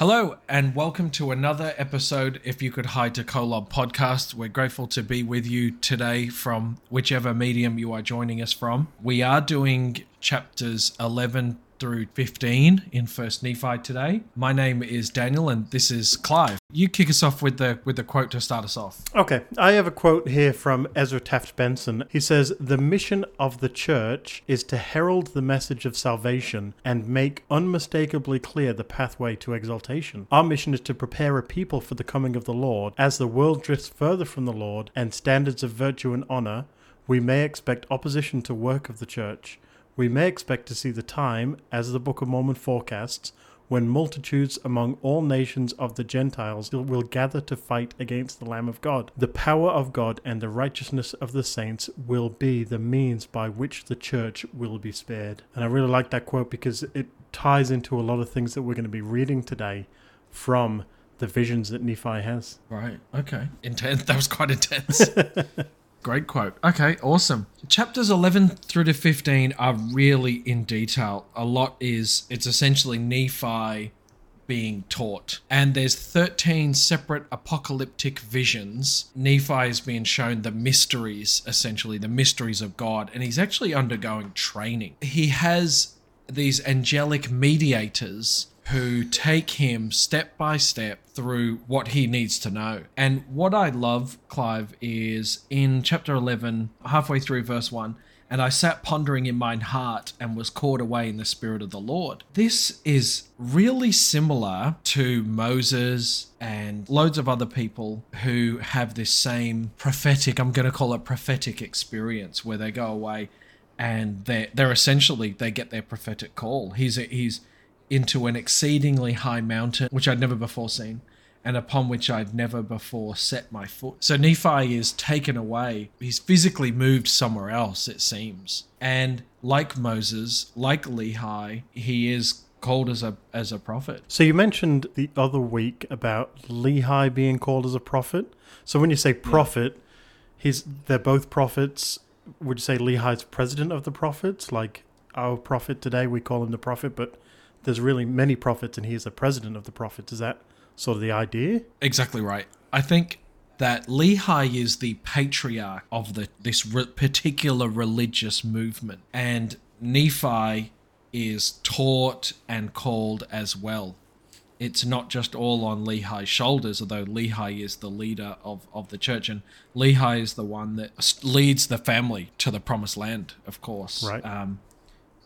Hello, and welcome to another episode, If You Could Hie to Kolob podcast. We're grateful to be with you today from whichever medium you are joining us from. We are doing chapters 11 through 15 in First Nephi today. My name is Daniel, and this is Clive. You kick us off with the with the quote to start us off. Okay, I have a quote here from Ezra Taft Benson. He says, The mission of the church is to herald the message of salvation and make unmistakably clear the pathway to exaltation. Our mission is to prepare a people for the coming of the Lord. As the world drifts further from the Lord and standards of virtue and honor, we may expect opposition to work of the church. We may expect to see the time, as the Book of Mormon forecasts, when multitudes among all nations of the Gentiles will gather to fight against the Lamb of God. The power of God and the righteousness of the saints will be the means by which the church will be spared. And I really like that quote because it ties into a lot of things that we're going to be reading today from the visions that Nephi has. Right. Okay. Intense. That was quite intense. Great quote. Okay, awesome. Chapters 11 through to 15 are really in detail. A lot is, it's essentially Nephi being taught. And there's 13 separate apocalyptic visions. Nephi is being shown the mysteries, essentially, the mysteries of God. And he's actually undergoing training. He has these angelic mediators who take him step by step through what he needs to know. And what I love, Clive, is in chapter 11, halfway through verse 1, and I sat pondering in mine heart and was caught away in the spirit of the Lord. This is really similar to Moses and loads of other people who have this same prophetic, I'm going to call it prophetic experience where they go away and they're, they're essentially, they get their prophetic call. He's, he's, into an exceedingly high mountain, which I'd never before seen, and upon which I'd never before set my foot. So Nephi is taken away. He's physically moved somewhere else, it seems. And like Moses, like Lehi, he is called as a as a prophet. So you mentioned the other week about Lehi being called as a prophet. So when you say prophet, yeah. he's they're both prophets. Would you say Lehi's president of the prophets? Like our prophet today, we call him the prophet, but there's really many prophets and he's the president of the prophets. Is that sort of the idea? Exactly right. I think that Lehi is the patriarch of the this re- particular religious movement, and Nephi is taught and called as well. It's not just all on Lehi's shoulders, although Lehi is the leader of, of the church, and Lehi is the one that leads the family to the promised land, of course. Right. Um,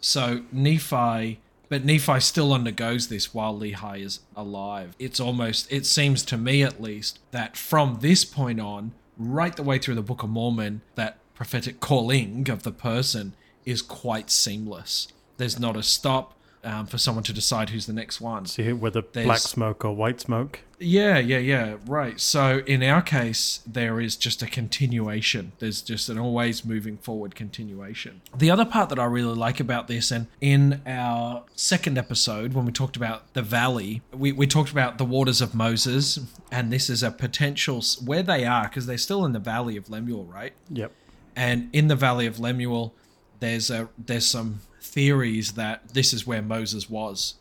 so Nephi but Nephi still undergoes this while Lehi is alive. It's almost, it seems to me at least, that from this point on, right the way through the Book of Mormon, that prophetic calling of the person is quite seamless. There's not a stop um, for someone to decide who's the next one. See whether There's, black smoke or white smoke. Yeah, yeah, yeah. Right. So in our case, there is just a continuation. There's just an always moving forward continuation. The other part that I really like about this, and in our second episode, when we talked about the valley, we, we talked about the waters of Moses, and this is a potential where they are because they're still in the valley of Lemuel, right? Yep. And in the valley of Lemuel, there's a there's some theories that this is where Moses was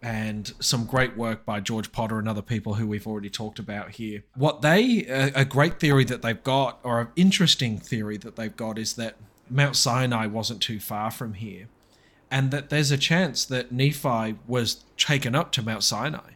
and some great work by George Potter and other people who we've already talked about here. What they, a, great theory that they've got, or an interesting theory that they've got, is that Mount Sinai wasn't too far from here, and that there's a chance that Nephi was taken up to Mount Sinai,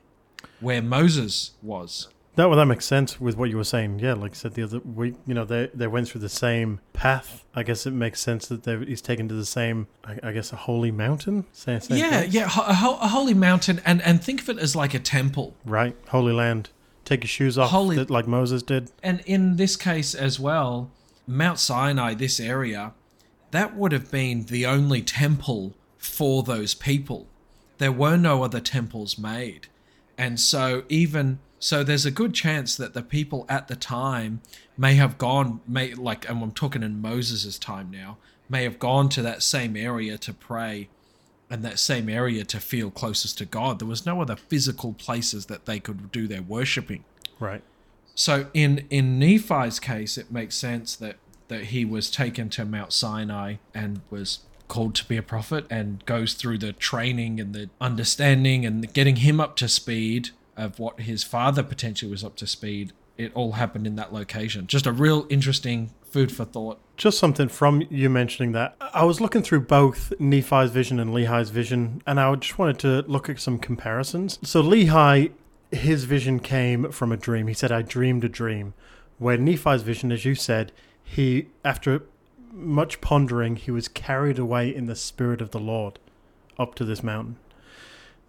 where Moses was. That well, that makes sense with what you were saying. Yeah, like I said the other week, you know, they they went through the same path. I guess it makes sense that he's taken to the same, I, I guess, a holy mountain. Same, same yeah, place. yeah, a, a, holy mountain, and and think of it as like a temple. Right, holy land. Take your shoes off, holy, like Moses did. And in this case as well, Mount Sinai, this area, that would have been the only temple for those people. There were no other temples made, and so even so there's a good chance that the people at the time may have gone, may like, and I'm talking in Moses' time now, may have gone to that same area to pray and that same area to feel closest to God. There was no other physical places that they could do their worshipping. Right. So in in Nephi's case, it makes sense that that he was taken to Mount Sinai and was called to be a prophet and goes through the training and the understanding and getting him up to speed of what his father potentially was up to speed. It all happened in that location. Just a real interesting food for thought. Just something from you mentioning that. I was looking through both Nephi's vision and Lehi's vision, and I just wanted to look at some comparisons. So, Lehi, his vision came from a dream. He said, I dreamed a dream. Where Nephi's vision, as you said, he, after much pondering, he was carried away in the spirit of the Lord up to this mountain.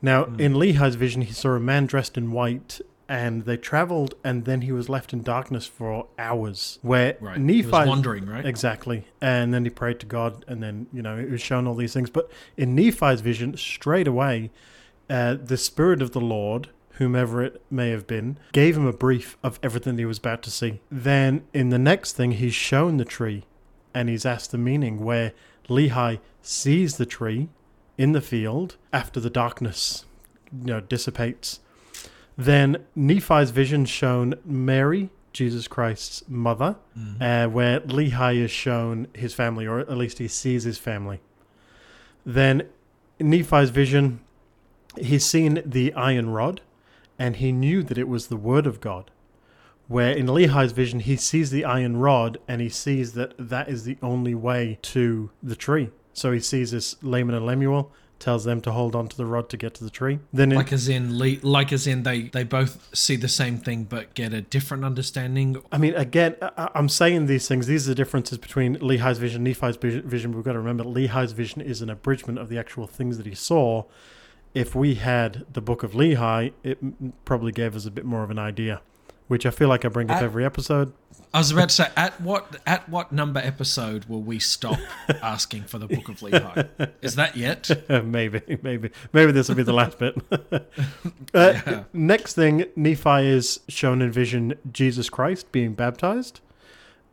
Now, Hmm. in Lehi's vision, he saw a man dressed in white, and they traveled, and then he was left in darkness for hours. Where Right. He was Nephi wandering, right? Exactly. And then he prayed to God, and then, you know, it was shown all these things. But in Nephi's vision, straight away, uh, the Spirit of the Lord, whomever it may have been, gave him a brief of everything he was about to see. Then in the next thing, he's shown the tree, and he's asked the meaning, where Lehi sees the tree in the field after the darkness, you know, dissipates. Then Nephi's vision shown Mary, Jesus Christ's mother, uh, where Lehi is shown his family, or at least he sees his family. Then Nephi's vision, he's seen the iron rod, and he knew that it was the word of God. Where in Lehi's vision, he sees the iron rod, and he sees that that is the only way to the tree. So he sees this Laman and Lemuel, tells them to hold on to the rod to get to the tree. Then in, Like as in, le- like as in, they they both see the same thing but get a different understanding. I mean, again, I- I'm saying these things. These are the differences between Lehi's vision, Nephi's vi- vision. We've got to remember, Lehi's vision is an abridgment of the actual things that he saw. If we had the book of Lehi, it probably gave us a bit more of an idea, which I feel like I bring up I- every episode. I was about to say, at what at what number episode will we stop asking for the Book of Lehi? Is that yet? maybe, maybe, maybe this will be the last bit. uh, Yeah. Next thing, Nephi is shown in vision Jesus Christ being baptized,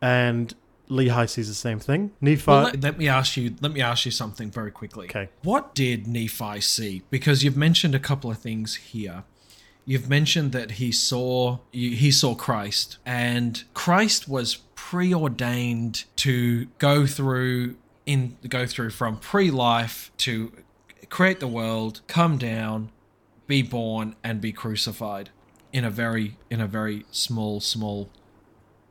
and Lehi sees the same thing. Nephi, Well, let, let me ask you. Let me ask you something very quickly. Okay. What did Nephi see? Because you've mentioned a couple of things here. You've mentioned that he saw he saw Christ, and Christ was preordained to go through in go through from pre-life to create the world, come down, be born, and be crucified in a very in a very small small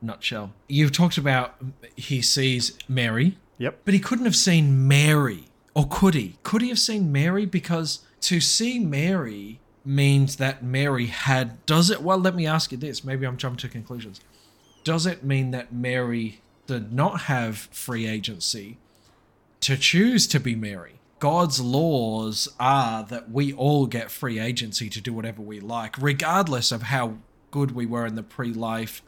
nutshell. You've talked about he sees Mary, yep, but he couldn't have seen Mary. Or could he? Could he have seen Mary? Because to see Mary means that Mary had. Does it? Well, let me ask you this. Maybe I'm jumping to conclusions. Does it mean that Mary did not have free agency to choose to be Mary? God's laws are that we all get free agency to do whatever we like, regardless of how good we were in the pre life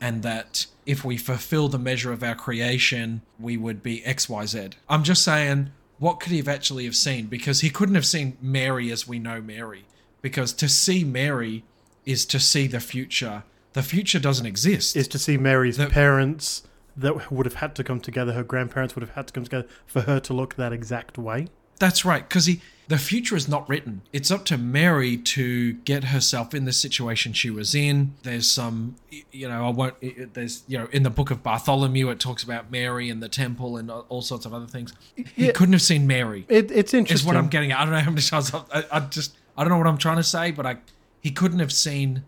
and that if we fulfill the measure of our creation, we would be XYZ. I'm just saying, what could he have actually have seen? Because he couldn't have seen Mary as we know Mary. Because to see Mary is to see the future. The future doesn't exist. is to see Mary's The- parents that would have had to come together, her grandparents would have had to come together for her to look that exact way. That's right, because he the future is not written. It's up to Mary to get herself in the situation she was in. There's some, you know, I won't. There's, you know, in the book of Bartholomew, it talks about Mary and the temple and all sorts of other things. He Yeah. couldn't have seen Mary. It, it's interesting. Is what I'm getting at. I don't know how many times I've, I, I just I don't know what I'm trying to say, but I he couldn't have seen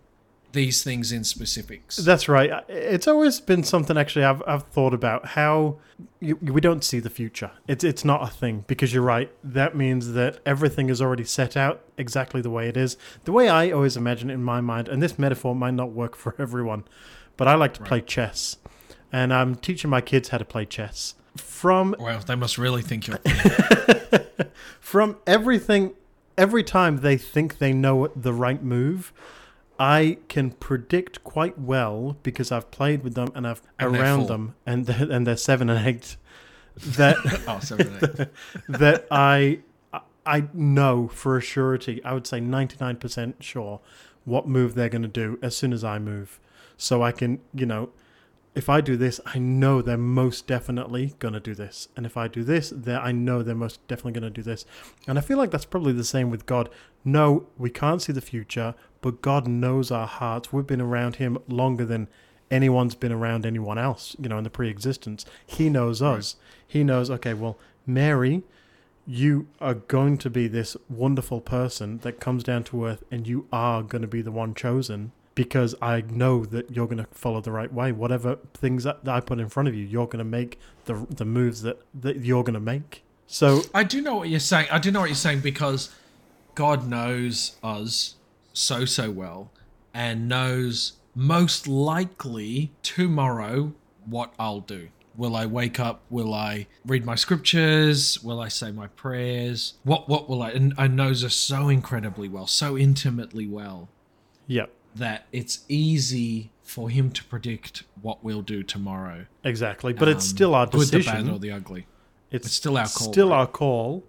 these things in specifics. That's right. It's always been something actually I've, I've thought about how you, we don't see the future. It's it's not a thing because you're right. That means that everything is already set out exactly the way it is. The way I always imagine it in my mind, and this metaphor might not work for everyone, but I like to play chess, and I'm teaching my kids how to play chess. From well, they must really think you're. from everything every time they think they know the right move i can predict quite well because i've played with them and i've And around them and they're, and they're seven and eight that oh, sorry. mate. that i i know for a surety i would say 99% sure what move they're going to do as soon as i move so i can you know if I do this, I know they're most definitely going to do this. And if I do this, then I know they're most definitely going to do this. And I feel like that's probably the same with God. No, we can't see the future, but God knows our hearts. We've been around Him longer than anyone's been around anyone else, you know, in the pre existence. He knows us. He knows, okay, well, Mary, you are going to be this wonderful person that comes down to earth, and you are going to be the one chosen because I know that you're going to follow the right way. Whatever things that I put in front of you, you're going to make the the moves that, that you're going to make. So I do know what you're saying. I do know what you're saying because God knows us so so well and knows most likely tomorrow what I'll do. Will I wake up? Will I read my scriptures? Will I say my prayers? What what will I and I knows us so incredibly well, so intimately well yeah, that it's easy for him to predict what we'll do tomorrow. exactly. But it's Um, still our good, the decision. bad, or the ugly. it's, it's still our call, Still right? our call.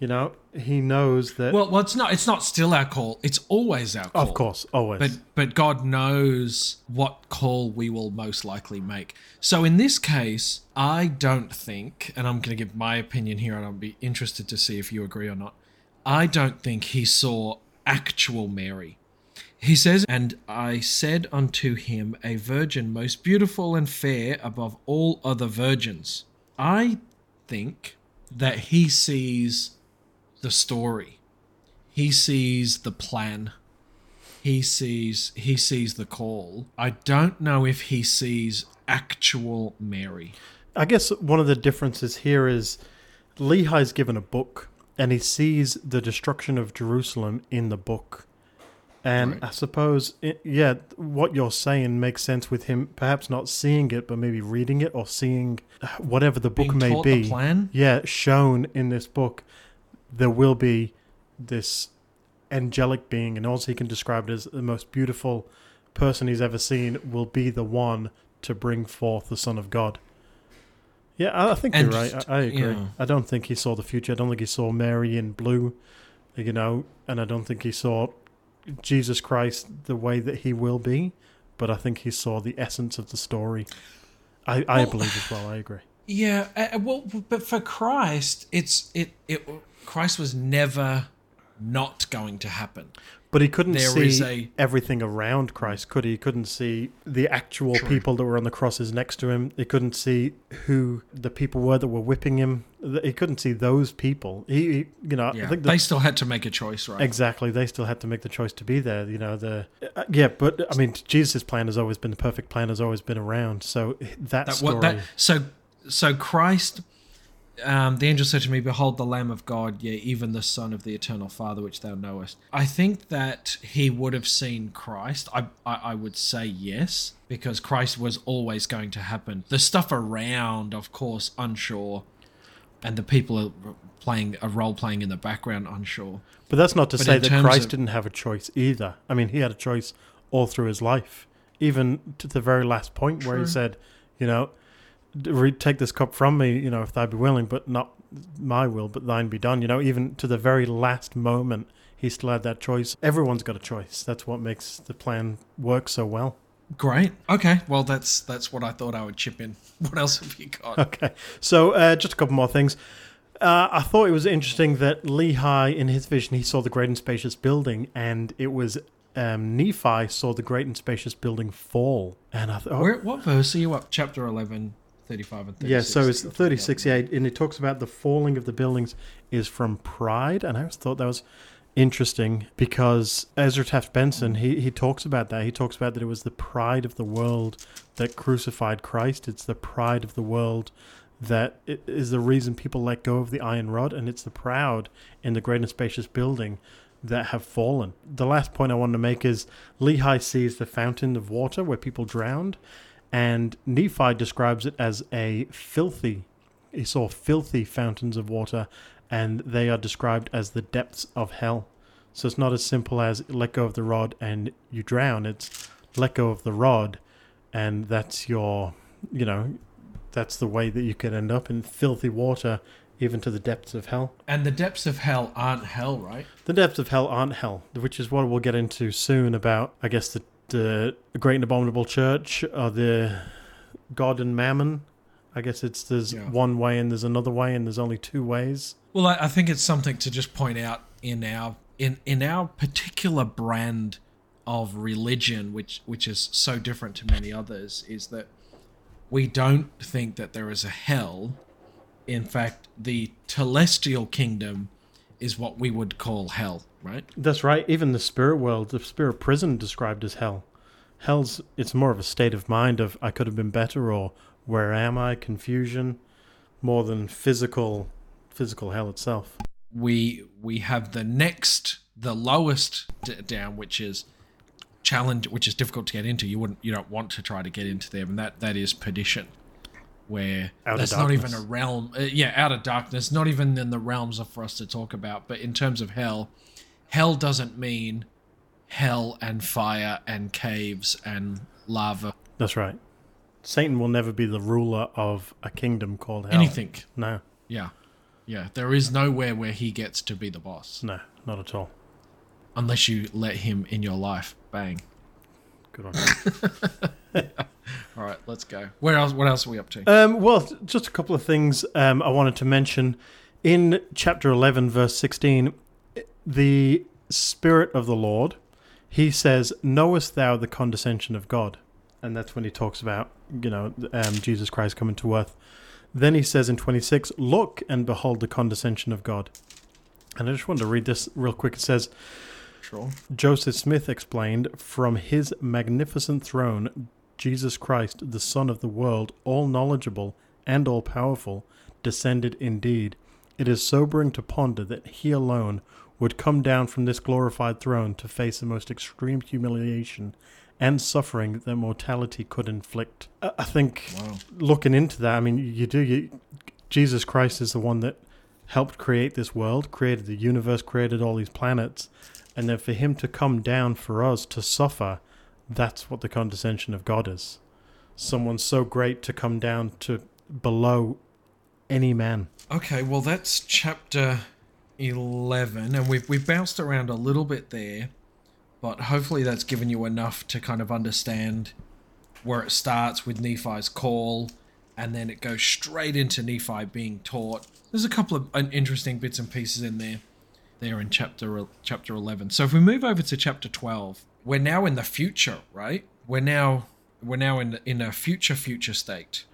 You know, he knows that. Well, well, it's not. It's not still our call. It's always our call. of course, always. But but God knows what call we will most likely make. So in this case, I don't think, and I'm going to give my opinion here, and I'll be interested to see if you agree or not. I don't think he saw actual Mary. He says, And I said unto him, A virgin most beautiful and fair above all other virgins. I think that he sees the story. He sees the plan he sees he sees the call. I don't know if he sees actual Mary. I guess one of the differences here is Lehi's given a book and he sees the destruction of Jerusalem in the book. And Right. I suppose, it, yeah, what you're saying makes sense with him perhaps not seeing it, but maybe reading it or seeing whatever the book Being may be. the plan. Yeah, shown in this book, there will be this angelic being, and also he can describe it as the most beautiful person he's ever seen will be the one to bring forth the Son of God. Yeah, I think And- you're right. I, I agree. yeah. I don't think he saw the future. I don't think he saw Mary in blue, you know, and I don't think he saw Jesus Christ the way that he will be, but I think he saw the essence of the story. I, I Well- believe as well. I agree. Yeah, uh, well, but for Christ, it's it it Christ was never not going to happen. But he couldn't There see a- everything around Christ, could he? He couldn't see the actual True. people that were on the crosses next to him. He couldn't see who the people were that were whipping him. He couldn't see those people. He, he you know, Yeah, I think they still had to make a choice, right? exactly they still had to make the choice to be there. You know, the uh, yeah, but I mean, Jesus' plan has always been the perfect plan, has always been around. So that, that story, what that so so Christ um, the angel said to me, Behold the Lamb of God, yea, even the Son of the Eternal Father, which thou knowest. I think that he would have seen Christ. I, I, I would say yes, because Christ was always going to happen. The stuff around, of course, unsure, and the people are playing a role playing in the background, unsure. But that's not to But say that Christ of- didn't have a choice either. I mean, he had a choice all through his life, even to the very last point where he said, you know, "D- re- take this cup from me, you know, if thou be willing, but not my will, but thine be done. You know, even to the very last moment, he still had that choice. Everyone's got a choice. That's what makes the plan work so well. Great. Okay. Well, that's that's what I thought I would chip in. What else have you got? Okay, so uh, just a couple more things. Uh, I thought it was interesting that Lehi, in his vision, he saw the great and spacious building, and it was um, Nephi saw the great and spacious building fall. And I thought, Where, what verse are you up? Chapter 11, 35 and 36. yeah, so it's that 36, yeah, and it talks about the falling of the buildings is from pride, and I always thought that was interesting because Ezra Taft Benson he, he talks about that. He talks about that it was the pride of the world that crucified Christ. It's the pride of the world that is the reason people let go of the iron rod, and it's the proud in the great and spacious building that have fallen. The last point I wanted to make is Lehi sees the fountain of water where people drowned, and Nephi describes it as a filthy. He saw filthy fountains of water, and they are described as the depths of hell. So it's not as simple as let go of the rod and you drown. It's let go of the rod, and that's your, you know, that's the way that you could end up in filthy water, even to the depths of hell. And the depths of hell aren't hell, right? The depths of hell aren't hell, which is what we'll get into soon about, I guess, the, the Great and Abominable Church or the God and Mammon. I guess it's there's Yeah. one way and there's another way and there's only two ways. Well, I, I think it's something to just point out in our in in our particular brand of religion, which which is so different to many others, is that we don't think that there is a hell. in fact, the telestial kingdom is what we would call hell, right? That's right. Even the spirit world, the spirit prison described as hell. Hell's it's more of a state of mind of I could have been better or where am I? Confusion, more than physical physical hell itself. We we have the next, the lowest d- down, which is challenge, which is difficult to get into. You wouldn't, you don't want to try to get into there, and that that is perdition, where Outer that's not even a realm. Uh, yeah, out of darkness, not even in the realms of for us to talk about. But in terms of hell, hell doesn't mean hell and fire and caves and lava. That's right. Satan will never be the ruler of a kingdom called hell. Anything. No, Yeah, yeah. There is nowhere where he gets to be the boss no, not at all. unless you let him in your life. Bang. Good one. All right, let's go. Where else? What else are we up to? Um, well, just a couple of things um, I wanted to mention. In chapter 11, verse 16, the Spirit of the Lord, he says, Knowest thou the condescension of God? And that's when he talks about, you know, um, Jesus Christ coming to earth. Then he says in 26, Look and behold the condescension of God. And I just wanted to read this real quick. It says, Sure. Joseph Smith explained, From his magnificent throne, Jesus Christ, the Son of the world, all knowledgeable and all powerful, descended indeed. It is sobering to ponder that he alone would come down from this glorified throne to face the most extreme humiliation and suffering that mortality could inflict. I I think Wow. looking into that, I mean, you do. You, Jesus Christ is the one that helped create this world, created the universe, created all these planets, and then for him to come down for us to suffer, that's what the condescension of God is. Someone so great to come down to below any man. Okay, well that's chapter eleven, and we've we've bounced around a little bit there, but hopefully that's given you enough to kind of understand where it starts with Nephi's call, and then it goes straight into Nephi being taught. There's a couple of uh, interesting bits and pieces in there, there in chapter chapter eleven. So if we move over to chapter twelve, we're now in the future, right? We're now we're now in in a future future state.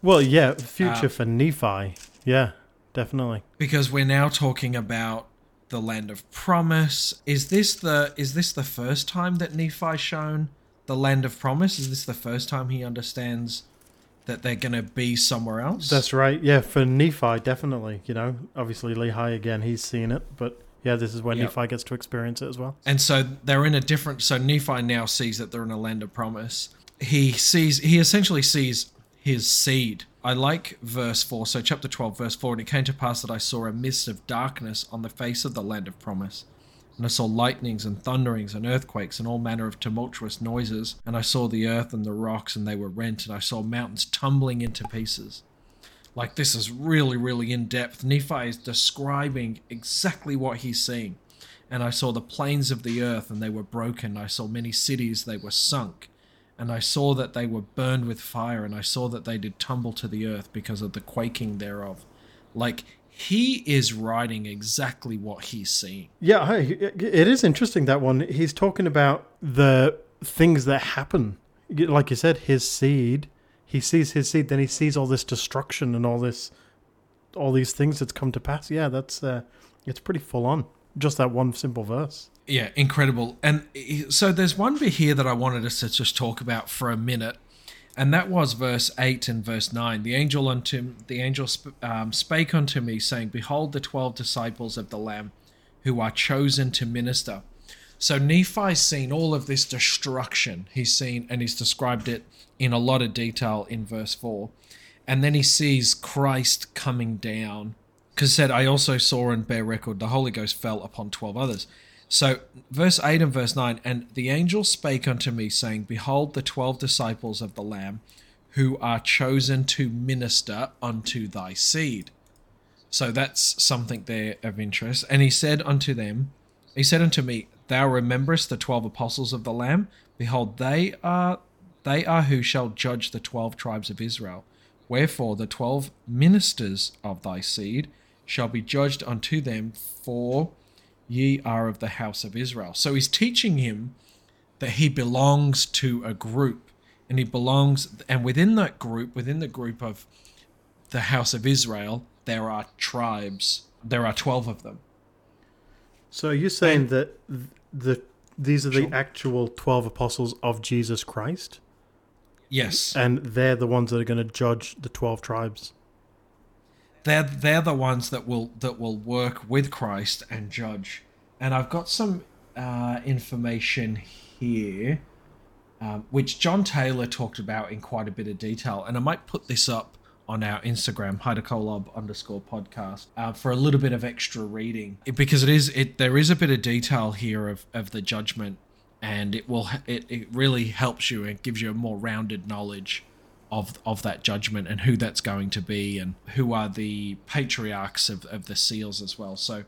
Well, yeah, future Uh, for Nephi. Yeah, definitely. because we're now talking about the land of promise. Is this the is this the first time that Nephi shown the land of promise? Is this the first time he understands that they're going to be somewhere else? That's right. Yeah, for Nephi, definitely. You know, obviously Lehi again, he's seen it, but yeah, this is when Yep. Nephi gets to experience it as well. and so they're in a different. So Nephi now sees that they're in a land of promise. He sees. He essentially sees his seed. I like verse 4. So, chapter 12, verse 4. And it came to pass that I saw a mist of darkness on the face of the land of promise. And I saw lightnings and thunderings and earthquakes and all manner of tumultuous noises. And I saw the earth and the rocks, and they were rent. And I saw mountains tumbling into pieces. Like, this is really, really in depth. Nephi is describing exactly what he's seeing. And I saw the plains of the earth, and they were broken. I saw many cities, they were sunk. And I saw that they were burned with fire, and I saw that they did tumble to the earth because of the quaking thereof. Like, he is writing exactly what he's seeing. Yeah, it is interesting that one. He's talking about the things that happen. Like you said, his seed. He sees his seed, then he sees all this destruction and all this, all these things that's come to pass. Yeah, that's uh, it's pretty full on. Just that one simple verse. Yeah, incredible. And so there's one bit here that I wanted us to just talk about for a minute, and that was verse eight and verse nine. The angel unto the angel sp- um, spake unto me, saying, "Behold, the twelve disciples of the Lamb, who are chosen to minister." So Nephi's seen all of this destruction. He's seen, and he's described it in a lot of detail in verse four, and then he sees Christ coming down because said I also saw and bear record the Holy Ghost fell upon twelve others. So verse eight and verse nine, and the angel spake unto me, saying, Behold the twelve disciples of the Lamb, who are chosen to minister unto thy seed. So that's something there of interest. And he said unto them, He said unto me, Thou rememberest the twelve apostles of the Lamb? Behold, they are they are who shall judge the twelve tribes of Israel. Wherefore the twelve ministers of thy seed shall be judged unto them, for ye are of the house of Israel. So he's teaching him that he belongs to a group, and he belongs, and within that group, within the group of the house of Israel, there are tribes. There are 12 of them. So you're you saying that the these are the Sure. actual twelve apostles of Jesus Christ, Yes. and they're the ones that are going to judge the twelve tribes? They're they're the ones that will that will work with Christ and judge. And I've got some uh, information here, um, which John Taylor talked about in quite a bit of detail, and I might put this up on our Instagram, Hydrocolob underscore podcast, uh, for a little bit of extra reading. It- because it is it there is a bit of detail here of, of the judgment, and it will it, it really helps you and gives you a more rounded knowledge of of that judgment and who that's going to be and who are the patriarchs of, of the seals as well. So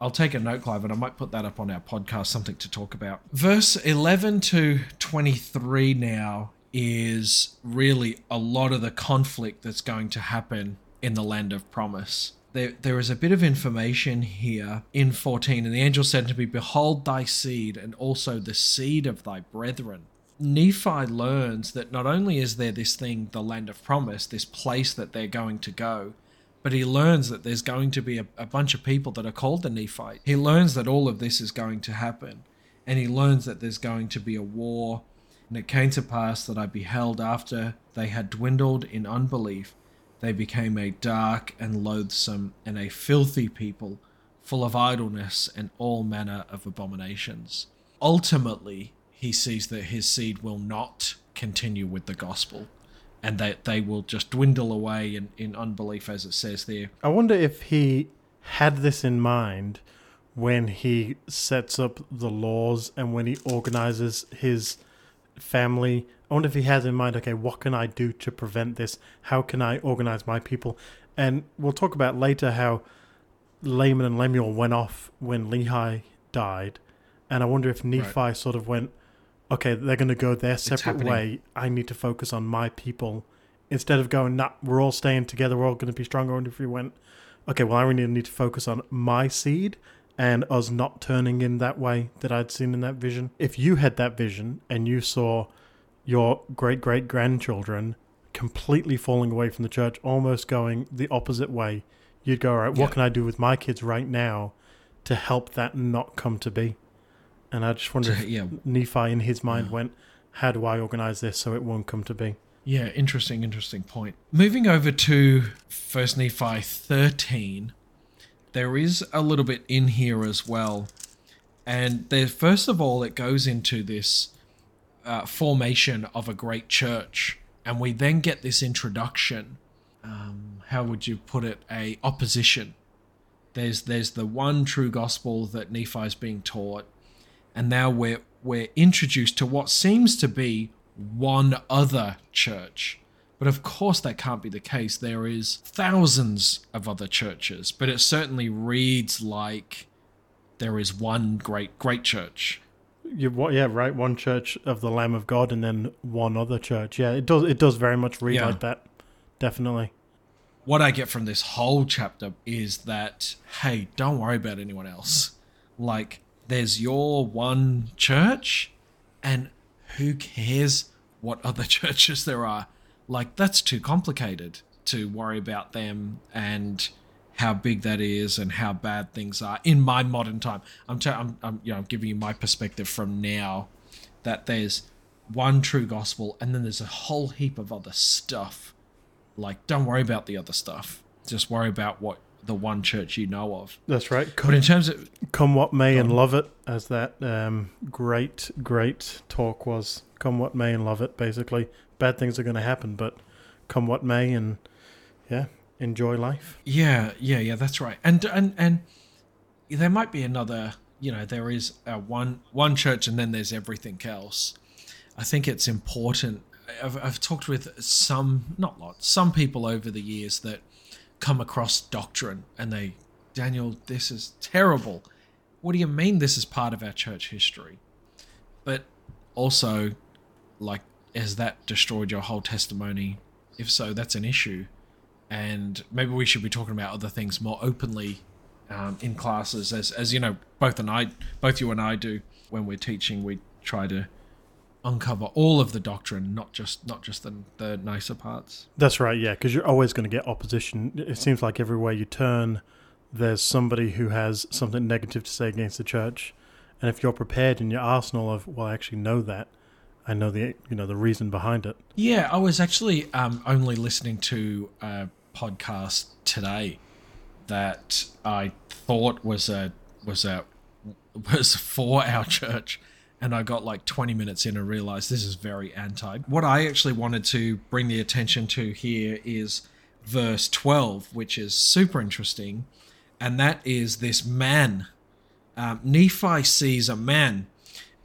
I'll take a note, Clive, and I might put that up on our podcast, something to talk about. Verse 11 to 23 now is really a lot of the conflict that's going to happen in the land of promise. There, there is a bit of information here in 14, and the angel said to me, Behold thy seed, and also the seed of thy brethren. Nephi learns that not only is there this thing, the land of promise, this place that they're going to go, but he learns that there's going to be a, a bunch of people that are called the Nephite. He learns that all of this is going to happen, and he learns that there's going to be a war. And it came to pass that I beheld after they had dwindled in unbelief, they became a dark and loathsome and a filthy people, full of idleness and all manner of abominations. Ultimately, he sees that his seed will not continue with the gospel and that they will just dwindle away in, in unbelief, as it says there. I wonder if he had this in mind when he sets up the laws and when he organizes his family. I wonder if he has in mind, okay, what can I do to prevent this? How can I organize my people? And we'll talk about later how Laman and Lemuel went off when Lehi died. And I wonder if Nephi sort of went, okay, they're going to go their separate way. I need to focus on my people. Instead of going, nah, we're all staying together, we're all going to be stronger. And if we went, okay, well, I really need to focus on my seed and us not turning in that way that I'd seen in that vision. If you had that vision and you saw your great great grandchildren completely falling away from the church, almost going the opposite way, you'd go, all right, what Yeah. can I do with my kids right now to help that not come to be? And I just wonder if Yeah, Nephi in his mind Yeah. went, how do I organize this so it won't come to be? yeah, interesting, interesting point. Moving over to First Nephi 13, there is a little bit in here as well. And there, first of all, it goes into this uh, formation of a great church, and we then get this introduction. Um, how would you put it? A opposition. There's there's the one true gospel that Nephi is being taught, and now we're we're introduced to what seems to be one other church. But of course, that can't be the case. There is thousands of other churches, but it certainly reads like there is one great great church. You, what, yeah, right. One church of the Lamb of God, and then one other church. Yeah, it does. It does very much read Yeah. like that. Definitely. what I get from this whole chapter is that hey, don't worry about anyone else. Like there's your one church and who cares what other churches there are? Like that's too complicated to worry about them and how big that is and how bad things are in my modern time. I'm, t- I'm, I'm you know, I'm giving you my perspective from now that there's one true gospel and then there's a whole heap of other stuff like don't worry about the other stuff just worry about what the one church you know of That's right. but Come, in terms of come what may and love it, as that um, great, great talk was. Come what may and love it. Basically, bad things are going to happen, but come what may, and yeah, enjoy life. yeah yeah yeah that's right and and and there might be another you know there is a one one church and then there's everything else i think it's important i've, I've talked with some not lots some people over the years that come across doctrine and they daniel this is terrible. What do you mean this is part of our church history? But also like has that destroyed your whole testimony? If so that's an issue. And maybe we should be talking about other things more openly um, in classes. As as you know both and i both you and i do when we're teaching we try to uncover all of the doctrine, not just not just the the nicer parts. That's right, yeah, because you're always going to get opposition. It seems like everywhere you turn, there's somebody who has something negative to say against the church, and if you're prepared in your arsenal of, well, I actually know that, I know the you know the reason behind it. Yeah, I was actually um, only listening to a podcast today that I thought was a was a was for our church and I got like 20 minutes in and realized this is very anti. What I actually wanted to bring the attention to here is verse 12, which is super interesting, and that is this man. Um, Nephi sees a man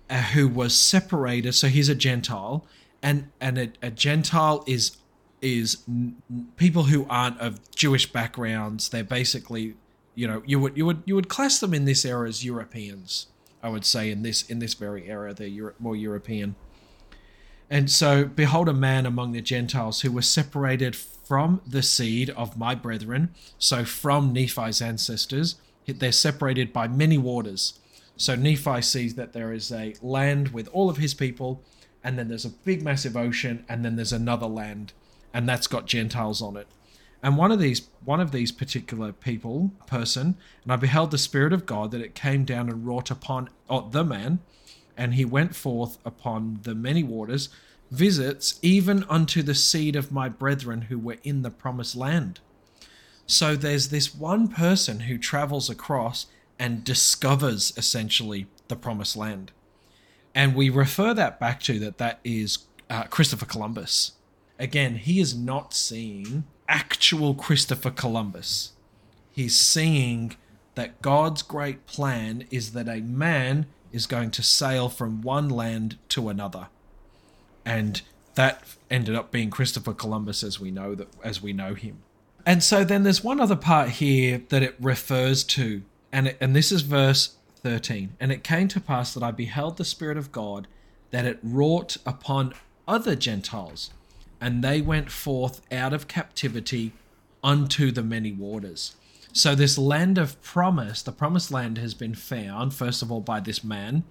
uh, who was separated, so he's a Gentile, and and a, a Gentile is is n- people who aren't of Jewish backgrounds. They're basically, you know, you would you would you would class them in this era as Europeans I would say in this in this very era they're Euro- more European. And so, behold, a man among the Gentiles who was separated from the seed of my brethren, so from Nephi's ancestors. They're separated by many waters. So Nephi sees that there is a land with all of his people, and then there's a big, massive ocean, and then there's another land, and that's got Gentiles on it. And one of these one of these particular people, person, and I beheld the Spirit of God that it came down and wrought upon oh, the man, and he went forth upon the many waters, visits even unto the seed of my brethren who were in the promised land. So there's this one person who travels across and discovers essentially the promised land. And we refer that back to that that is uh, Christopher Columbus. Again, he is not seeing actual Christopher Columbus. He's seeing that God's great plan is that a man is going to sail from one land to another. And that ended up being Christopher Columbus as we know that as we know him. And so then there's one other part here that it refers to and it, and this is verse 13. And it came to pass that I beheld the spirit of God that it wrought upon other Gentiles and they went forth out of captivity unto the many waters. So, this land of promise, the promised land, has been found, first of all, by this man.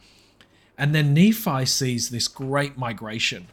And then Nephi sees this great migration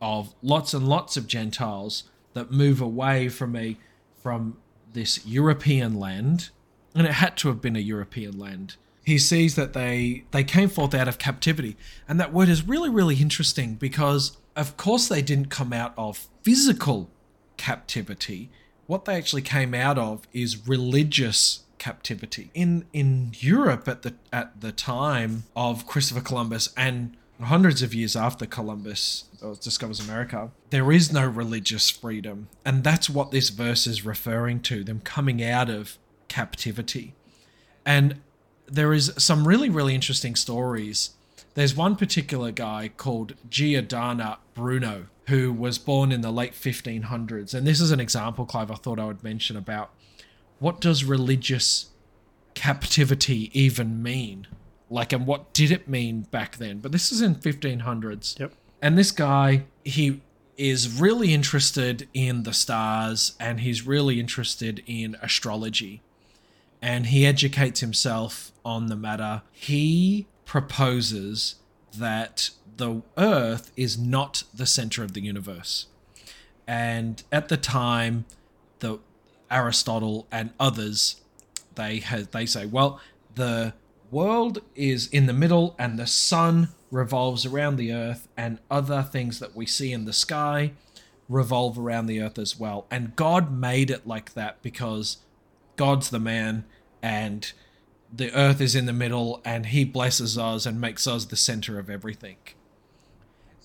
of lots and lots of Gentiles that move away from a from this European land, and it had to have been a European land. He sees that they they came forth out of captivity, and that word is really really interesting because of course, they didn't come out of physical captivity. What they actually came out of is religious captivity. In in Europe at the at the time of Christopher Columbus and hundreds of years after Columbus uh, discovers America, there is no religious freedom. And that's what this verse is referring to, them coming out of captivity. And there is some really, really interesting stories there's one particular guy called Giordano Bruno who was born in the late 1500s. And this is an example, Clive, I thought I would mention about what does religious captivity even mean? Like, and what did it mean back then? But this is in 1500s. Yep. And this guy, he is really interested in the stars and he's really interested in astrology. And he educates himself on the matter. He proposes that the Earth is not the center of the universe. And at the time, the Aristotle and others, they have, they say, well, the world is in the middle and the sun revolves around the earth and other things that we see in the sky revolve around the earth as well. And God made it like that because God's the man and the earth is in the middle and he blesses us and makes us the center of everything.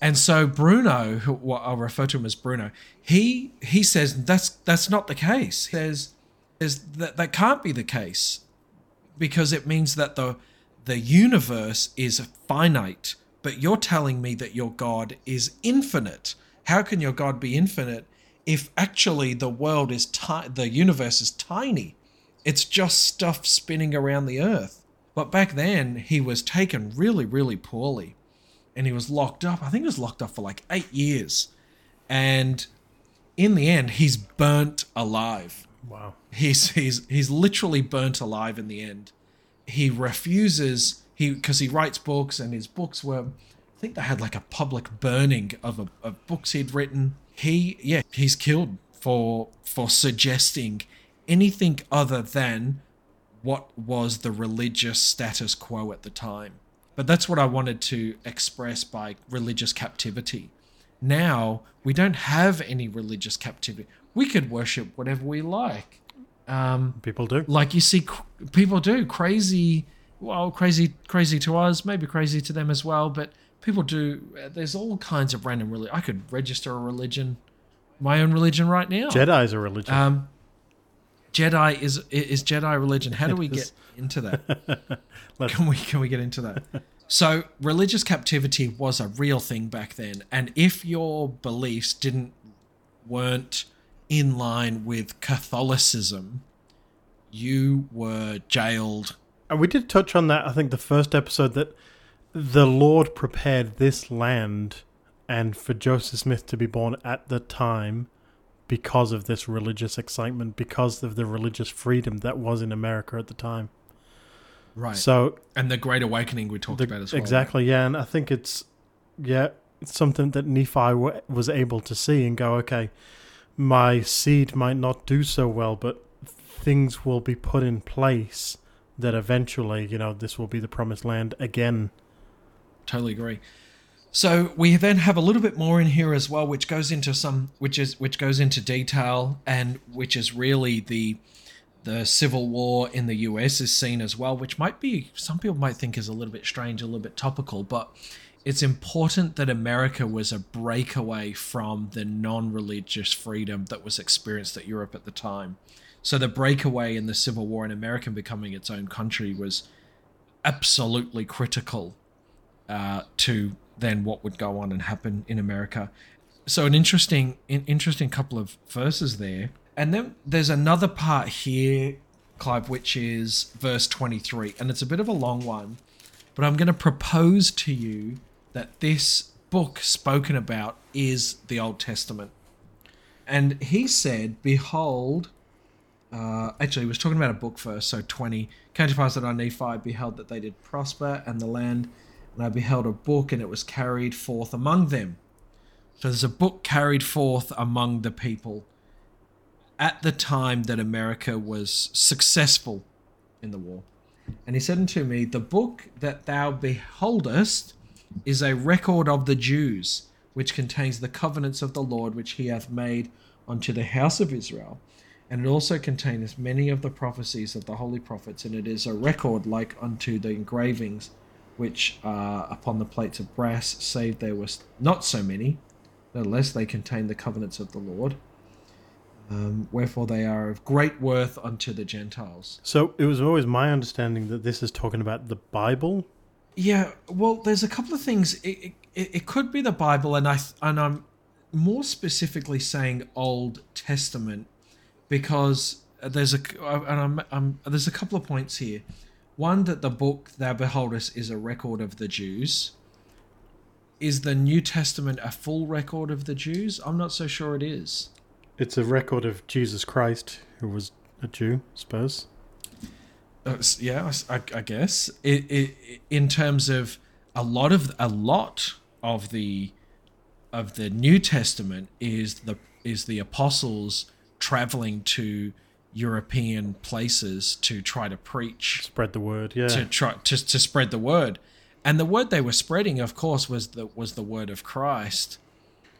And so Bruno, who I'll refer to him as Bruno, he he says that's that's not the case. He says is that that can't be the case because it means that the the universe is finite, but you're telling me that your God is infinite. How can your God be infinite if actually the world is ti- the universe is tiny? It's just stuff spinning around the earth. But back then, he was taken really, really poorly. And he was locked up. I think he was locked up for like eight years. And in the end, he's burnt alive. Wow. He's he's he's literally burnt alive in the end. He refuses he because he writes books and his books were I think they had like a public burning of, a, of books he'd written. He, yeah, he's killed for for suggesting anything other than what was the religious status quo at the time. But that's what I wanted to express by religious captivity. Now we don't have any religious captivity. We could worship whatever we like. Um, People do. like you see cr- people do crazy well crazy crazy to us maybe crazy to them as well but people do there's all kinds of random religion i could register a religion my own religion right now Jedi's a religion. um jedi is is jedi religion. How do we get into that? Can we can we get into that? So religious captivity was a real thing back then and if your beliefs didn't weren't in line with catholicism you were jailed. And we did touch on that, I think, the first episode that the Lord prepared this land and for Joseph Smith to be born at the time because of this religious excitement, because of the religious freedom that was in America at the time. right So, and the great awakening we talked the- about as well exactly, yeah. And I think it's, yeah, it's something that Nephi w- was able to see and go, okay, my seed might not do so well, but things will be put in place that eventually, you know, this will be the promised land again. totally agree so we then have a little bit more in here as well which goes into some which is which goes into detail and which is really the the civil war in the US is seen as well which might be some people might think is a little bit strange a little bit topical but it's important that America was a breakaway from the non-religious freedom that was experienced at Europe at the time. So the breakaway in the civil war and America becoming its own country was absolutely critical uh, to then what would go on and happen in America. So an interesting, in, interesting couple of verses there, and then there's another part here, Clive, which is verse 23, and it's a bit of a long one, but I'm going to propose to you that this book spoken about is the Old Testament. And he said, "Behold." Uh, actually, he was talking about a book first. So 20 came to pass that on Nephi beheld that they did prosper and the land, and I beheld a book, and it was carried forth among them. So there's a book carried forth among the people at the time that America was successful in the war. And he said unto me, The book that thou beholdest is a record of the Jews, which contains the covenants of the Lord which he hath made unto the house of Israel. And it also containeth many of the prophecies of the holy prophets, and it is a record like unto the engravings which are upon the plates of brass, save there were not so many, nevertheless they contain the covenants of the Lord. Um, wherefore they are of great worth unto the Gentiles. So it was always my understanding that this is talking about the Bible. Yeah, well, there's a couple of things. It, it, it could be the Bible, and I and I'm more specifically saying Old Testament because there's a and I'm, I'm there's a couple of points here. One that the book thou beholdest is a record of the Jews. Is the New Testament a full record of the Jews? I'm not so sure it is. It's a record of Jesus Christ, who was a Jew, I suppose. Uh, yeah, I, I guess it, it, in terms of a lot of a lot of the of the New Testament is the is the apostles traveling to European places to try to preach Spread the word, yeah. to try to, to spread the word and the word they were spreading of course was the was the word of Christ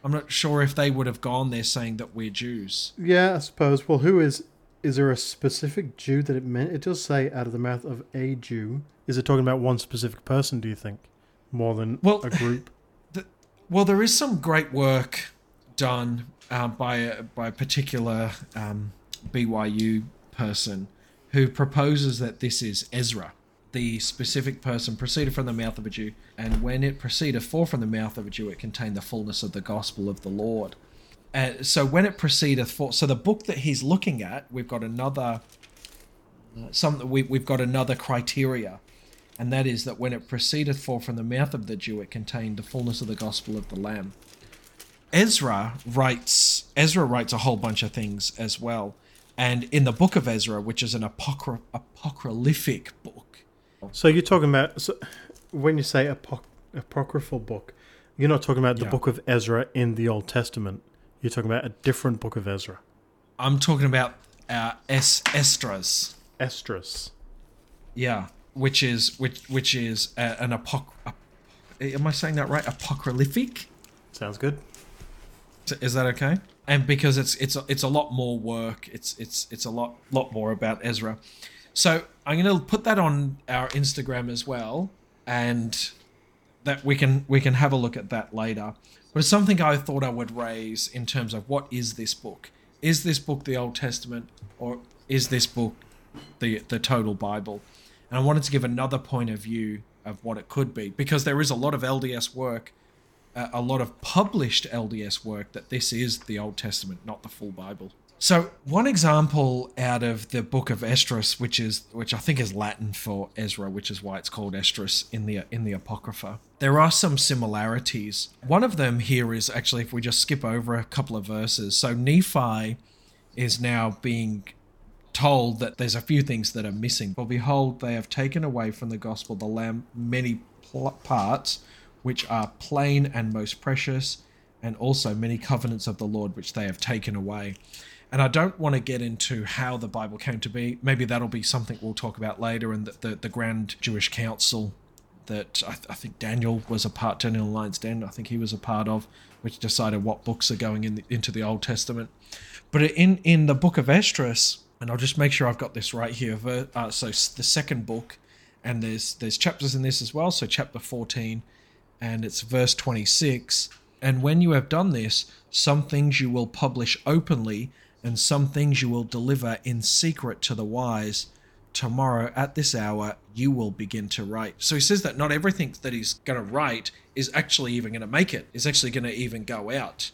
I'm not sure if they would have gone there saying that we're Jews Yeah, I suppose. Well, who is. Is there a specific Jew that it meant? It does say out of the mouth of a Jew. Is it talking about one specific person, do you think? More than Well- a group? Well, there is some great work done uh, by a, by a particular um, BYU person who proposes that this is Ezra, the specific person proceeded from the mouth of a Jew, and when it proceeded forth from the mouth of a Jew, it contained the fullness of the gospel of the Lord. Uh, so when it proceedeth forth, so the book that he's looking at, we've got another, uh, some we, we've got another criteria and that is that when it proceedeth forth from the mouth of the Jew, it contained the fullness of the gospel of the Lamb. Ezra writes Ezra writes a whole bunch of things as well, and in the book of Ezra, which is an apocry- apocryphic book, So you're talking about. So when you say apoc- apocryphal book, You're not talking about the Yeah. book of Ezra in the Old Testament. You're talking about a different book of Ezra. I'm talking about uh, Es Estras. Esdras. Yeah, which is which which is uh, an apoc. ap- Am I saying that right? Apocryphic. Sounds good. Is that okay? And because it's it's it's a lot more work. It's it's it's a lot lot more about Ezra. So I'm going to put that on our Instagram as well, and that we can we can have a look at that later. But it's something I thought I would raise in terms of what is this book? Is this book the Old Testament, or is this book the the total Bible? And I wanted to give another point of view of what it could be because there is a lot of LDS work a lot of published LDS work that this is the Old Testament, not the full Bible. So one example out of the book of Esdras, which is which I think is Latin for Ezra, which is why it's called Esdras in the in the Apocrypha. There are some similarities. One of them here is actually if we just skip over a couple of verses. So Nephi is now being told that there's a few things that are missing. For behold, they have taken away from the gospel the lamb many parts, which are plain and most precious, and also many covenants of the Lord which they have taken away. And I don't want to get into how the Bible came to be. Maybe that'll be something we'll talk about later. And the, the, the Grand Jewish Council that I, th- I think Daniel was a part, Daniel Lyons Den, I think he was a part of, which decided what books are going in the, into the Old Testament. But in in the book of Esdras, and I'll just make sure I've got this right here. Uh, so the second book, and there's there's chapters in this as well. So chapter 14, and it's verse 26. And when you have done this, some things you will publish openly, and some things you will deliver in secret to the wise. Tomorrow at this hour you will begin to write. So he says that not everything that he's going to write is actually even going to make it. Is actually going to even go out.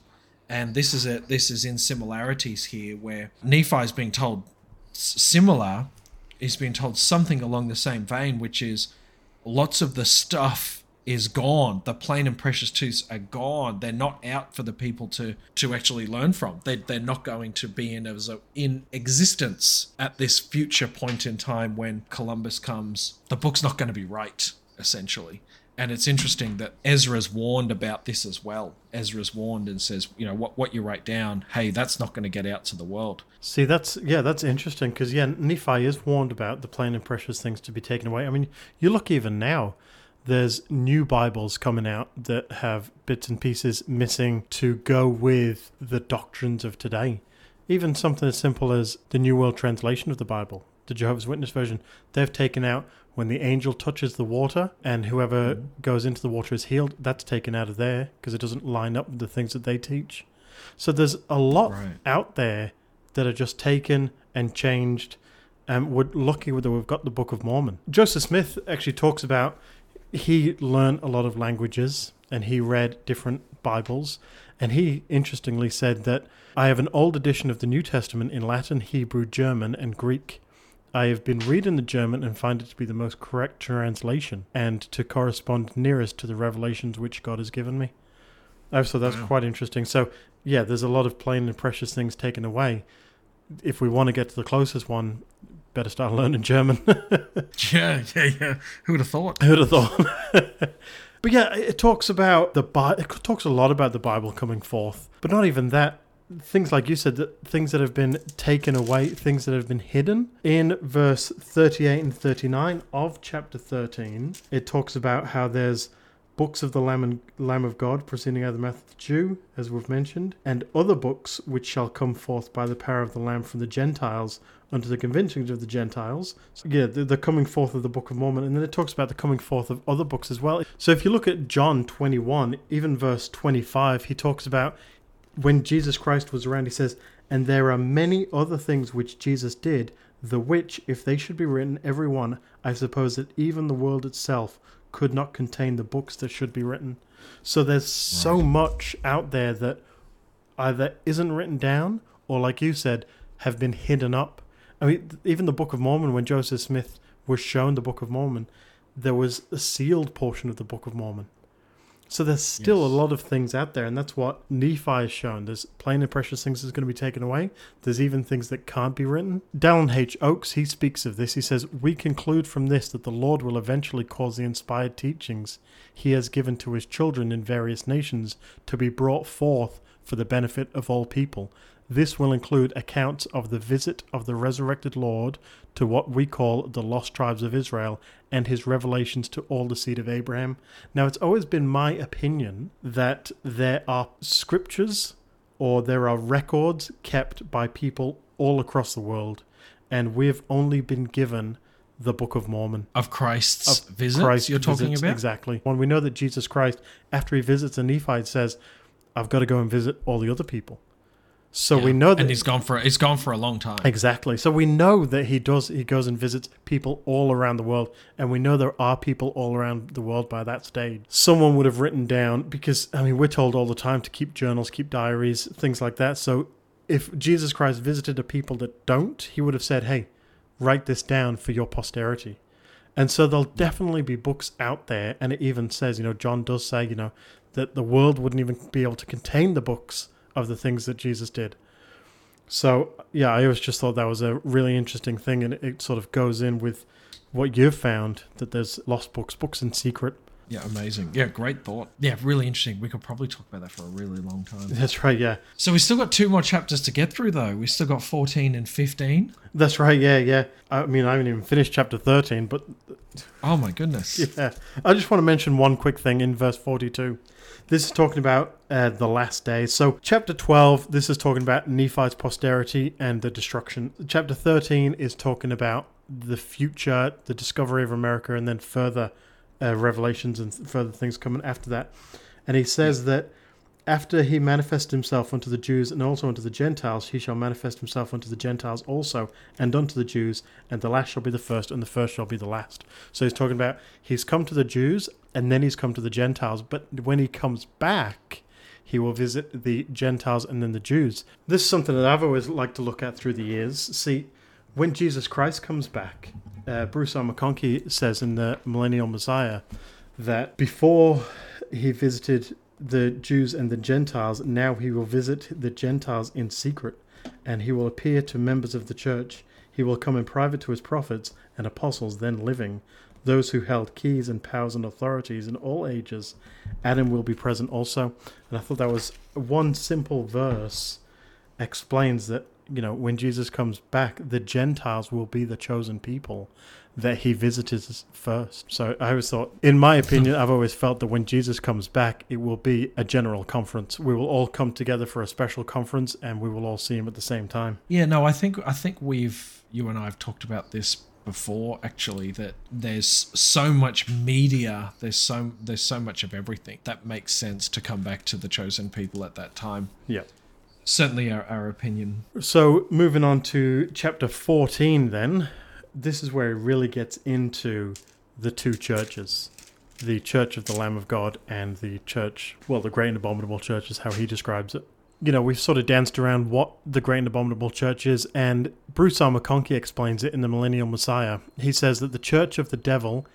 And this is a this is in similarities here where Nephi is being told similar. He's being told something along the same vein, which is lots of the stuff is gone. The plain and precious truths are gone. They're not out for the people to to actually learn from. They they're not going to be in as a, in existence at this future point in time when Columbus comes. The book's not going to be right essentially. And it's interesting that Ezra's warned about this as well. Ezra's warned and says, you know, what what you write down, hey, that's not going to get out to the world. See, that's yeah, that's interesting because yeah, Nephi is warned about the plain and precious things to be taken away. I mean, you look even now. There's new Bibles coming out that have bits and pieces missing to go with the doctrines of today. Even something as simple as the New World Translation of the Bible, the Jehovah's Witness version, they've taken out when the angel touches the water and whoever hmm. goes into the water is healed. That's taken out of there because it doesn't line up with the things that they teach. So there's a lot Right. out there that are just taken and changed. And we're lucky that we've got the Book of Mormon. Joseph Smith actually talks about he learned a lot of languages and he read different Bibles. And he interestingly said that I have an old edition of the New Testament in Latin, Hebrew, German, and Greek. I have been reading the German and find it to be the most correct translation and to correspond nearest to the revelations which God has given me. Oh, so that's Wow. quite interesting. So, yeah, there's a lot of plain and precious things taken away. If we want to get to the closest one, better start learning German. Yeah, yeah, yeah. Who would have thought? Who'd have thought? but yeah, it talks about the Bible. it talks a lot about the Bible coming forth, but not even that. Things like you said, that things that have been taken away, things that have been hidden. In verse 38 and 39 of chapter 13, it talks about how there's books of the Lamb and Lamb of God proceeding out of the mouth of the Jew, as we've mentioned, and other books which shall come forth by the power of the Lamb from the Gentiles unto the convincing of the Gentiles. So, yeah, the, the coming forth of the Book of Mormon, and then it talks about the coming forth of other books as well. So if you look at John 21, even verse 25, he talks about when Jesus Christ was around, he says, And there are many other things which Jesus did, the which, if they should be written, every one, I suppose that even the world itself could not contain the books that should be written. So there's so Right. much out there that either isn't written down or, like you said, have been hidden up. I mean, even the Book of Mormon, when Joseph Smith was shown the Book of Mormon, there was a sealed portion of the Book of Mormon. So there's still Yes. a lot of things out there, and that's what Nephi has shown. There's plain and precious things that's going to be taken away. There's even things that can't be written. Dallin H. Oaks, he speaks of this. He says, We conclude from this that the Lord will eventually cause the inspired teachings he has given to his children in various nations to be brought forth for the benefit of all people. This will include accounts of the visit of the resurrected Lord to what we call the lost tribes of Israel and his revelations to all the seed of Abraham. Now, it's always been my opinion that there are scriptures or there are records kept by people all across the world, and we've only been given the Book of Mormon. Of Christ's Of visits Christ you're talking visits, about? Exactly. When we know that Jesus Christ, after he visits a Nephite, says, I've got to go and visit all the other people. So we know that and he's gone for he's gone for a long time. Exactly. So we know that he does. He goes and visits people all around the world, and we know there are people all around the world by that stage. Someone would have written down because I mean we're told all the time to keep journals, keep diaries, things like that. So if Jesus Christ visited a people that don't, he would have said, "Hey, write this down for your posterity." And so there'll definitely be books out there, and it even says, you know, John does say, you know, that the world wouldn't even be able to contain the books of the things that Jesus did. So yeah, I always just thought that was a really interesting thing, and it sort of goes in with what you've found that there's lost books, books in secret. Yeah, amazing. Yeah, great thought. Yeah, really interesting. We could probably talk about that for a really long time. That's right, yeah, So we still got two more chapters to get through though. We still got 14 and 15. that's right, yeah, yeah. I mean, I haven't even finished chapter thirteen, but Oh my goodness. yeah, I just want to mention one quick thing in verse forty-two. This is talking about uh, the last days. So, chapter 12, this is talking about Nephi's posterity and the destruction. Chapter 13 is talking about the future, the discovery of America, and then further uh, revelations and further things coming after that. And he says that after he manifested himself unto the Jews and also unto the Gentiles, he shall manifest himself unto the Gentiles also, and unto the Jews, and the last shall be the first, and the first shall be the last. So he's talking about he's come to the Jews, and then he's come to the Gentiles, but when he comes back, he will visit the Gentiles and then the Jews. This is something that I've always liked to look at through the years. See, when Jesus Christ comes back, uh, Bruce R. McConkie says in the Millennial Messiah that before he visited the Jews and the Gentiles, now he will visit the Gentiles in secret, and he will appear to members of the church. He will come in private to his prophets and apostles then living, those who held keys and powers and authorities in all ages. Adam will be present also. And I thought that was one simple verse explains that, you know, when Jesus comes back, the Gentiles will be the chosen people that he visited first. So I always thought, in my opinion, I've always felt that when Jesus comes back, it will be a general conference. We will all come together for a special conference and we will all see him at the same time. Yeah, no, I think I think we've you and I have talked about this before actually that there's so much media, there's so there's so much of everything that makes sense to come back to the chosen people at that time. Yeah. Certainly our, our opinion. So moving on to chapter 14 then. This is where it really gets into the two churches. The Church of the Lamb of God and the church, well, the Great and Abominable Church is how he describes it. You know, we've sort of danced around what the Great and Abominable Church is, and Bruce R. McConkie explains it in The Millennial Messiah. He says that the Church of the Devil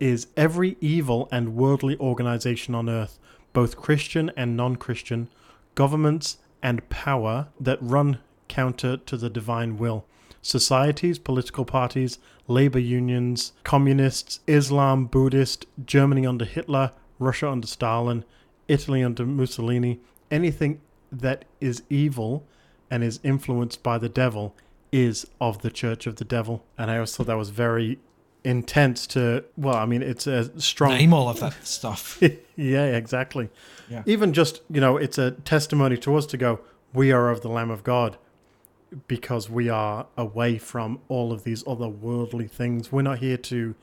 is every evil and worldly organization on earth, both Christian and non Christian, governments and power that run counter to the divine will. Societies, political parties, labor unions, communists, Islam, Buddhist, Germany under Hitler, Russia under Stalin, Italy under Mussolini, anything that is evil and is influenced by the devil is of the church of the devil. And I always thought that was very intense to, well, I mean, it's a strong. Name all of that stuff. yeah, exactly. Yeah. Even just, you know, it's a testimony to us to go, we are of the Lamb of God because we are away from all of these other worldly things. We're not here to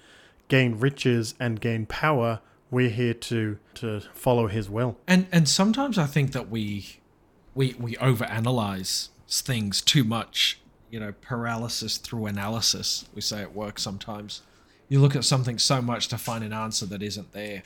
gain riches and gain power. We're here to to follow his will. And and sometimes I think that we we we overanalyze things too much. You know, paralysis through analysis. We say at work sometimes. You look at something so much to find an answer that isn't there.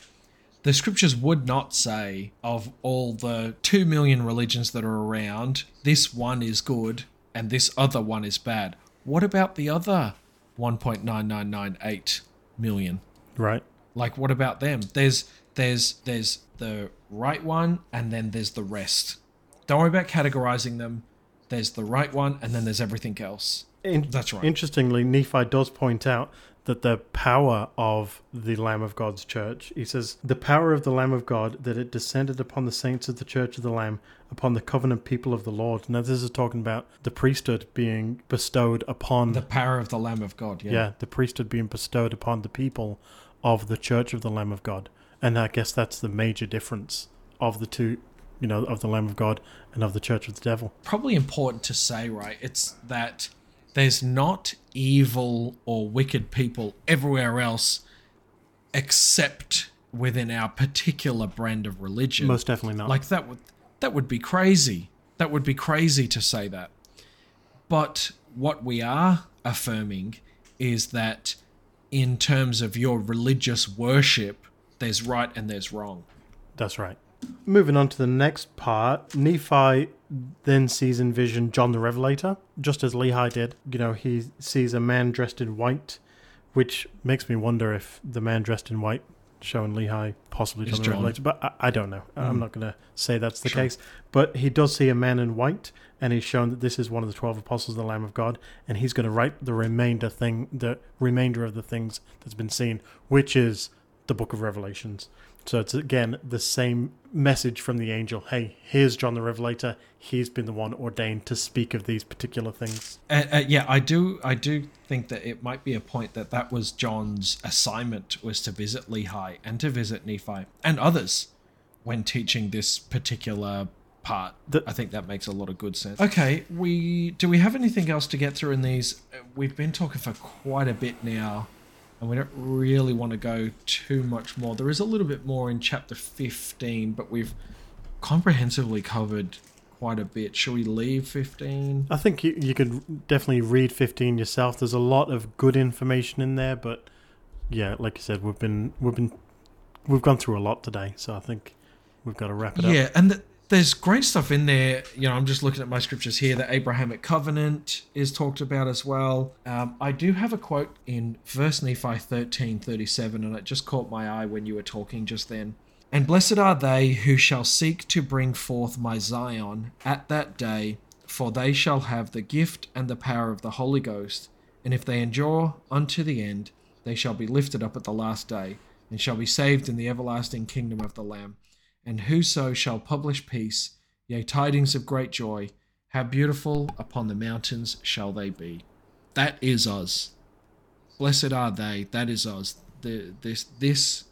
The scriptures would not say of all the 2 million religions that are around, this one is good and this other one is bad. What about the other 1.9998 million? Right. Like what about them? There's there's there's the right one, and then there's the rest. Don't worry about categorizing them. There's the right one, and then there's everything else. In- That's right. Interestingly, Nephi does point out that the power of the Lamb of God's church, he says, the power of the Lamb of God, that it descended upon the saints of the church of the Lamb, upon the covenant people of the Lord. Now, this is talking about the priesthood being bestowed upon, The power of the Lamb of God. Yeah. yeah, the priesthood being bestowed upon the people of the church of the Lamb of God. And I guess that's the major difference of the two, you know, of the Lamb of God and of the church of the devil. Probably important to say, right? It's that there's not evil or wicked people everywhere else except within our particular brand of religion. Most definitely not. Like that would that would be crazy. That would be crazy to say that. But what we are affirming is that in terms of your religious worship, there's right and there's wrong. That's right. Moving on to the next part, Nephi then sees in vision John the Revelator, just as Lehi did. You know, he sees a man dressed in white, which makes me wonder if the man dressed in white showing Lehi possibly John the Revelator. But I, I don't know. I'm hmm. not going to say that's the Sure. case. But he does see a man in white, and he's shown that this is one of the twelve apostles of the Lamb of God, and he's going to write the remainder thing, the remainder of the things that's been seen, which is the Book of Revelations. So it's again the same message from the angel. Hey, here's John the Revelator. He's been the one ordained to speak of these particular things. Uh, uh, yeah, I do. I do think that it might be a point that that was John's assignment was to visit Lehi and to visit Nephi and others when teaching this particular part. The- I think that makes a lot of good sense. Okay, we do we have anything else to get through in these? Uh, We've been talking for quite a bit now, and we don't really want to go too much more. There is a little bit more in chapter fifteen, but we've comprehensively covered quite a bit. Shall we leave fifteen? I think you, you could definitely read 15 yourself. There's a lot of good information in there, but yeah, like you said, we've been we've been we've gone through a lot today, so I think we've got to wrap it up. Yeah, and th- there's great stuff in there. You know, I'm just looking at my scriptures here. The Abrahamic covenant is talked about as well. Um, I do have a quote in verse Nephi 13, 37, and it just caught my eye when you were talking just then. And blessed are they who shall seek to bring forth my Zion at that day, for they shall have the gift and the power of the Holy Ghost. And if they endure unto the end, they shall be lifted up at the last day, and shall be saved in the everlasting kingdom of the Lamb. And whoso shall publish peace, yea, tidings of great joy, how beautiful upon the mountains shall they be. That is us. Blessed are they. That is us. The, this this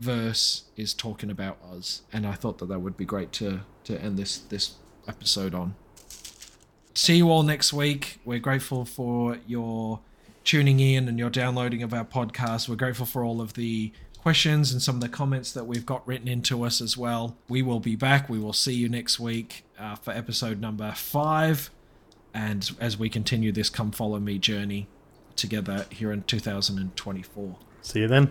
verse is talking about us, and I thought that that would be great to to end this this episode on. See you all next week. We're grateful for your tuning in and your downloading of our podcast. We're grateful for all of the questions and some of the comments that we've got written into us as well. We will be back. We will see you next week uh, for episode number five. And as we continue this Come Follow Me journey together here in 2024. See you then.